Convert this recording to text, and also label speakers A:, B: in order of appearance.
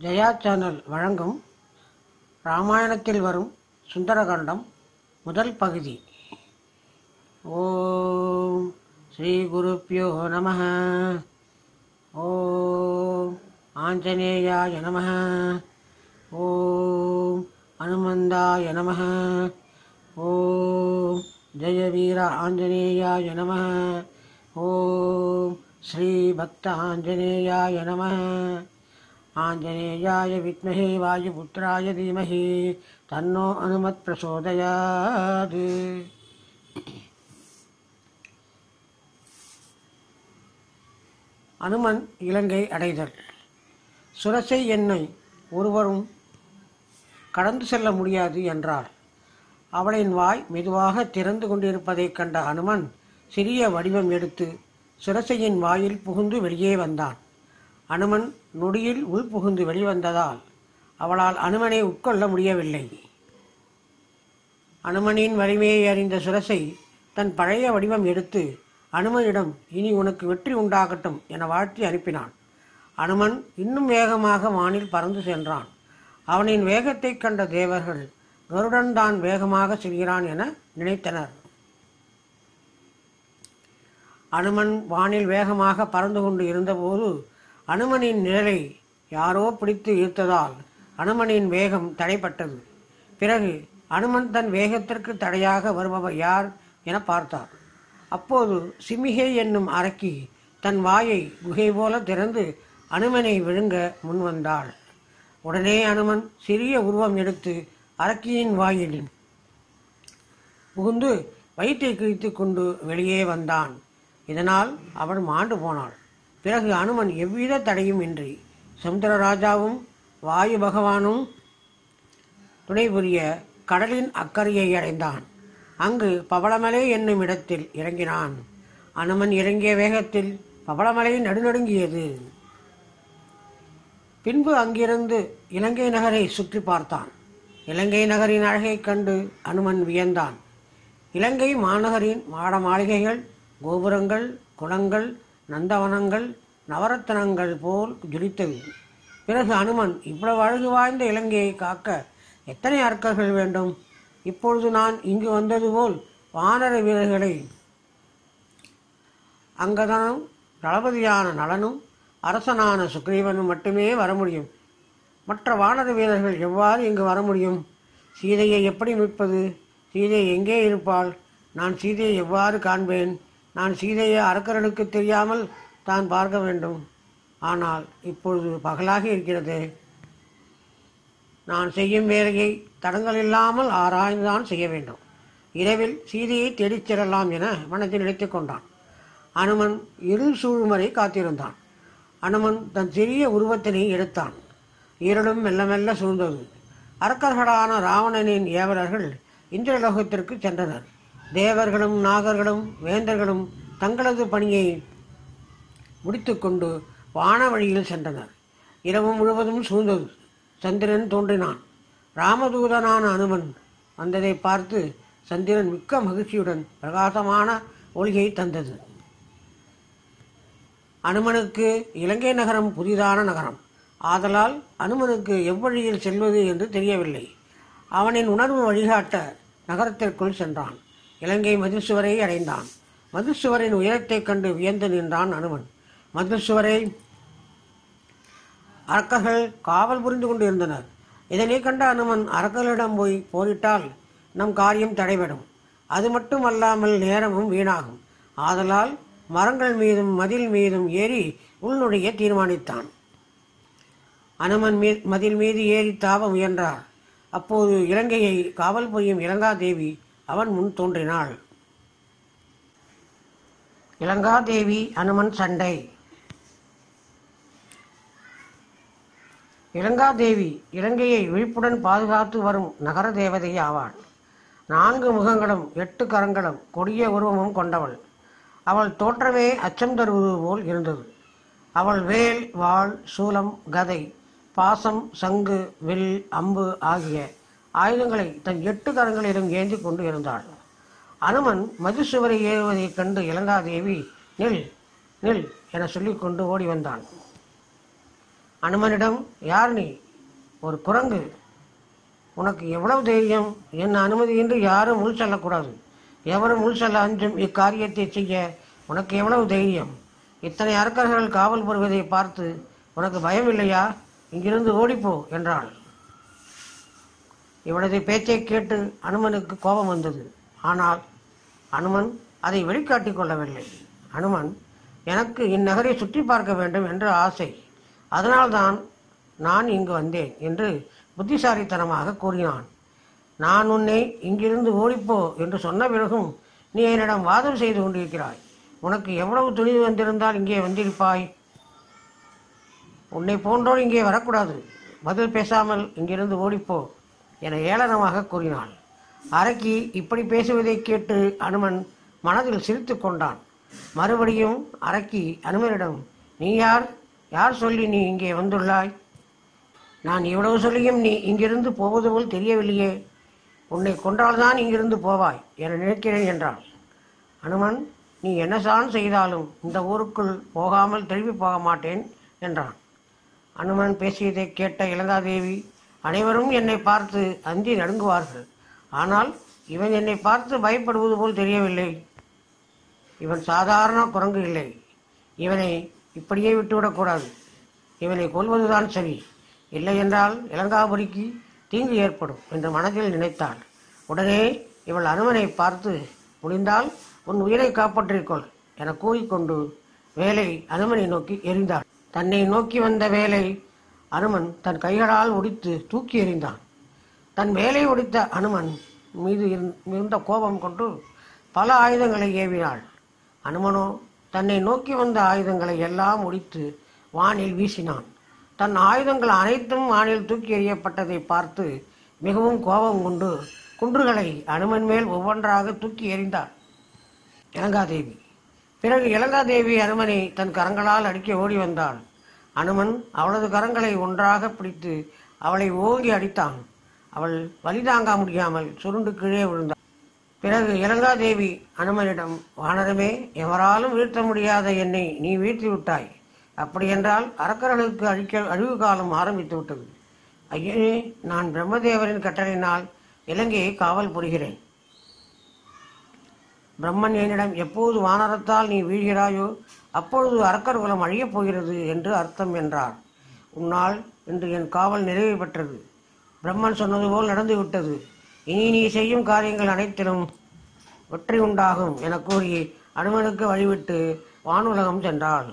A: Jaya channel வழங்கும் ராமாயணத்தில் வரும் சுந்தரகாண்டம் முதல் பகுதி ஓம் ஸ்ரீ குருப்பியோ நம ஓம் ஆஞ்சநேயாய நம ஓம் அனுமந்தாய நம ஓம் ஜெய வீர ஆஞ்சநேயாய நம ஓம் ஸ்ரீ பக்த ஆஞ்சநேயாய நம ஆஞ்சநேயாய வித்மஹே வாயுபுத்திராய தீமஹி தன்னோ அனுமத் பிரசோதயாது அனுமன் இலங்கை அடைதல். சுரசை என்னை ஒருவரும் கடந்து செல்ல முடியாது என்றார். அவளின் வாய் மெதுவாக திறந்து கொண்டிருப்பதைக் கண்ட அனுமன் சிறிய வடிவம் எடுத்து சுரசையின் வாயில் புகுந்து வெளியே வந்தான். அனுமன் நொடியில் உள்புகுந்து வெளிவந்ததால் அவளால் அனுமனை உட்கொள்ள முடியவில்லை. அனுமனின் வலிமையை அறிந்த சுரசை தன் பழைய வடிவம் எடுத்து அனுமனிடம் இனி உனக்கு வெற்றி உண்டாகட்டும் என வாழ்த்தி அனுப்பினான். அனுமன் இன்னும் வேகமாக வானில் பறந்து சென்றான். அவனின் வேகத்தைக் கண்ட தேவர்கள் கருடன் தான் வேகமாக செல்கிறான் என நினைத்தனர். அனுமன் வானில் வேகமாக பறந்து கொண்டு இருந்தபோது அனுமனின் நிழலை யாரோ பிடித்து இழுத்ததால் அனுமனின் வேகம் தடைப்பட்டது. பிறகு அனுமன் தன் வேகத்திற்கு தடையாக வருபவர் யார் என பார்த்தார். அப்போது சிமிகை என்னும் அரக்கி தன் வாயை குகை போல திறந்து அனுமனை விழுங்க முன்வந்தாள் உடனே அனுமன் சிறிய உருவம் எடுத்து அரக்கியின் வாயில் புகுந்து வயிற்றை கிழித்து கொண்டு வெளியே வந்தான். இதனால் அவள் மாண்டு போனாள். பிறகு அனுமன் எவ்வித தடையும் இன்றி சமுத்திரராஜாவும் வாயு பகவானும் துணை புரிய கடலின் அக்கறையை அடைந்தான். அங்கு பவளமலை என்னும் இடத்தில் இறங்கினான். அனுமன் இறங்கிய வேகத்தில் பவளமலை நடுநடுங்கியது. பின்பு அங்கிருந்து இலங்கை நகரை சுற்றி பார்த்தான். இலங்கை நகரின் அழகைக் கண்டு அனுமன் வியந்தான். இலங்கை மாநகரின் மாட மாளிகைகள் கோபுரங்கள் குளங்கள் நந்தவனங்கள் நவரத்தனங்கள் போல் ஜொலித்தது. பிறகு அனுமன் இவ்வளவு அழகு வாய்ந்த இலங்கையை காக்க எத்தனை அர்க்கர்கள் வேண்டும்? இப்பொழுது நான் இங்கு வந்தது போல் வானர வீரர்களை அங்கதனும் தளபதியான நலனும் அரசனான சுக்ரீவனும் மட்டுமே வர முடியும். மற்ற வானர வீரர்கள் எவ்வாறு இங்கு வர முடியும்? சீதையை எப்படி மீட்பது? சீதை எங்கே இருப்பாள்? நான் சீதையை எவ்வாறு காண்பேன்? நான் சீதையை அரக்கரனுக்கு தெரியாமல் தான் பார்க்க வேண்டும். ஆனால் இப்பொழுது பகலாகி இருக்கிறது. நான் செய்யும் வேலையை தடங்கள் இல்லாமல் ஆராய்ந்துதான் செய்ய வேண்டும். இரவில் சீதையை தேடிச் செல்லலாம் என மனத்தில் நினைத்து கொண்டான். அனுமன் இருள் சூழும் வரை காத்திருந்தான். அனுமன் தன் சிறிய உருவத்தினை எடுத்தான். இருளும் மெல்ல மெல்ல சூழ்ந்தது. அரக்கர்களான ராவணனின் ஏவலர்கள் இந்திரலோகத்திற்கு சென்றனர். தேவர்களும் நாகர்களும் வேந்தர்களும் தங்களது பணியை முடித்துக்கொண்டு வான வழியில் சென்றனர். இரவு முழுவதும் சூழ்ந்தது. சந்திரன் தோன்றினான். ராமதூதனான அனுமன் வந்ததை பார்த்து சந்திரன் மிக்க மகிழ்ச்சியுடன் பிரகாசமான ஒளியை தந்தது. அனுமனுக்கு இலங்கை நகரம் புதிதான நகரம். ஆதலால் அனுமனுக்கு எவ்வழியில் செல்வது என்று தெரியவில்லை. அவனின் உணர்வு வழிகாட்ட நகரத்திற்குள் சென்றான். இலங்கை மதுசுவரை அடைந்தான். மதுசுவரின் உயரத்தைக் கண்டு வியந்து நின்றான் அனுமன். மதுசுவரை அரக்கர்கள் காவல் புரிந்து கொண்டிருந்தனர். இதனை கண்ட அனுமன் அரக்கர்களிடம் போய் போரிட்டால் நம் காரியம் தடைபடும். அது மட்டுமல்லாமல் நேரமும் வீணாகும். ஆதலால் மரங்கள் மீதும் மதில் மீதும் ஏறி உள்நுழைய தீர்மானித்தான். அனுமன் மீ மதில் மீது ஏறி தாவ முயன்றார். அப்போது இலங்கையை காவல் புரியும் இலங்காதேவி அவன் முன் தோன்றினாள். இலங்காதேவி அனுமன் சண்டை. இலங்காதேவி இலங்கையை விழிப்புடன் பாதுகாத்து வரும் நகர தேவதை ஆவாள். நான்கு முகங்களும் எட்டு கரங்களும் கொடிய உருவமும் கொண்டவள். அவள் தோற்றமே அச்சம் தருவது போல் இருந்தது. அவள் வேல் வாள் சூலம் கதை பாசம் சங்கு வில் அம்பு ஆகிய ஆயுதங்களை தன் எட்டு கரங்களிலும் ஏந்தி கொண்டு இருந்தாள். அனுமன் மதுசுவரை ஏறுவதைக் கண்டு இலங்காதேவி நில் நில் என சொல்லிக்கொண்டு ஓடி வந்தான். அனுமனிடம் யார் நீ? ஒரு குரங்கு. உனக்கு எவ்வளவு தைரியம்? என் அனுமதியின்றி யாரும் உள் செல்லக்கூடாது. எவரும் உள் செல்ல அஞ்சும் இக்காரியத்தை செய்ய உனக்கு எவ்வளவு தைரியம்? இத்தனை அரக்கர்கள் காவல் புரிவதை பார்த்து உனக்கு பயம் இல்லையா இங்கிருந்து ஓடிப்போ என்றாள். இவனது பேச்சை கேட்டு அனுமனுக்கு கோபம் வந்தது. ஆனால் அனுமன் அதை வெளிக்காட்டிக் கொள்ளவில்லை. அனுமன் எனக்கு இந்நகரை சுற்றி பார்க்க வேண்டும் என்று ஆசை. அதனால்தான் நான் இங்கு வந்தேன் என்று புத்திசாலித்தனமாக கூறினான். நான் உன்னை இங்கிருந்து ஓடிப்போ என்று சொன்ன பிறகும் நீ என்னிடம் வாதம் செய்து கொண்டிருக்கிறாய். உனக்கு எவ்வளவு துணிவு வந்திருந்தால் இங்கே வந்திருப்பாய்? உன்னை போன்றோர் இங்கே வரக்கூடாது. பதில் பேசாமல் இங்கிருந்து ஓடிப்போ. என ஏளனமாக கூறினாள். அரக்கி இப்படி பேசுவதை கேட்டு அனுமன் மனதில் சிரித்து கொண்டான். மறுபடியும் அரக்கி அனுமனிடம் நீ யார்? யார் சொல்லி நீ இங்கே வந்துள்ளாய்? நான் இவ்வளவு சொல்லியும் நீ இங்கிருந்து போவது போல் தெரியவில்லையே. உன்னை கொன்றால்தான் இங்கிருந்து போவாய் என நினைக்கிறேன் என்றான் அனுமன் நீ என்னதான் செய்தாலும் இந்த ஊருக்குள் போகாமல் திரும்பி போக மாட்டேன் என்றான். அனுமன் பேசியதை கேட்ட இளந்தாதேவி அனைவரும் என்னை பார்த்து அஞ்சி நடுங்குவார்கள். ஆனால் இவன் என்னை பார்த்து பயப்படுவது போல் தெரியவில்லை. இவன் சாதாரண குரங்கு இல்லை. இவனை இப்படியே விட்டுவிடக்கூடாது இவனை கொல்வதுதான் சரி. இல்லை என்றால் இலங்காபுரிக்கு தீங்கு ஏற்படும் என்று மனதில் நினைத்தாள் உடனே இவள் அனுமனை பார்த்து முடிந்தால் உன் உயிரை காப்பாற்றிக்கொள் என கூறிக்கொண்டு வேலை அனுமனை நோக்கி எரிந்தாள் தன்னை நோக்கி வந்த வேலை அனுமன் தன் கைகளால் ஒடித்து தூக்கி எறிந்தான். தன் மேலே ஒடித்த அனுமன் மீது இருந்- இருந்த கோபம் கொண்டு பல ஆயுதங்களை ஏவினாள். அனுமனோ தன்னை நோக்கி வந்த ஆயுதங்களை எல்லாம் ஒடித்து வானில் வீசினான். தன் ஆயுதங்கள் அனைத்தும் வானில் தூக்கி எறியப்பட்டதை பார்த்து மிகவும் கோபம் கொண்டு குன்றுகளை அனுமன் மேல் ஒவ்வொன்றாக தூக்கி எறிந்தாள் இலங்காதேவி பிறகு இலங்காதேவி அனுமனை தன் கரங்களால் அடிக்க ஓடி வந்தாள். அனுமன் அவளது கரங்களை ஒன்றாக பிடித்து அவளை ஓங்கி அடித்தான். அவள் வலி தாங்க முடியாமல் சுருண்டு கீழே விழுந்தாள் பிறகு இலங்காதேவி அனுமனிடம் வானரமே எவராலும் வீழ்த்த முடியாத என்னை நீ வீழ்த்தி விட்டாய். அப்படியென்றால் அரக்கர்களுக்கு அழிக்க அழிவு காலம் ஆரம்பித்து விட்டது. ஐயனே நான் பிரம்மதேவரின் கட்டளையினால் இலங்கையை காவல் புரிகிறேன். பிரம்மன் என்னிடம் எப்போது வானரத்தால் நீ வீழ்கிறாயோ அப்பொழுது அரக்கர் குலம் அழியப் போகிறது என்று அர்த்தம் என்றார். உன்னால் இன்று என் காவல் நிறைவு பெற்றது. பிரம்மன் சொன்னது போல் நடந்து விட்டது. இனி நீ செய்யும் காரியங்கள் அனைத்திலும் வெற்றி உண்டாகும் என கூறி அனுமனுக்கு வழிவிட்டு வானுலகம் சென்றாள்.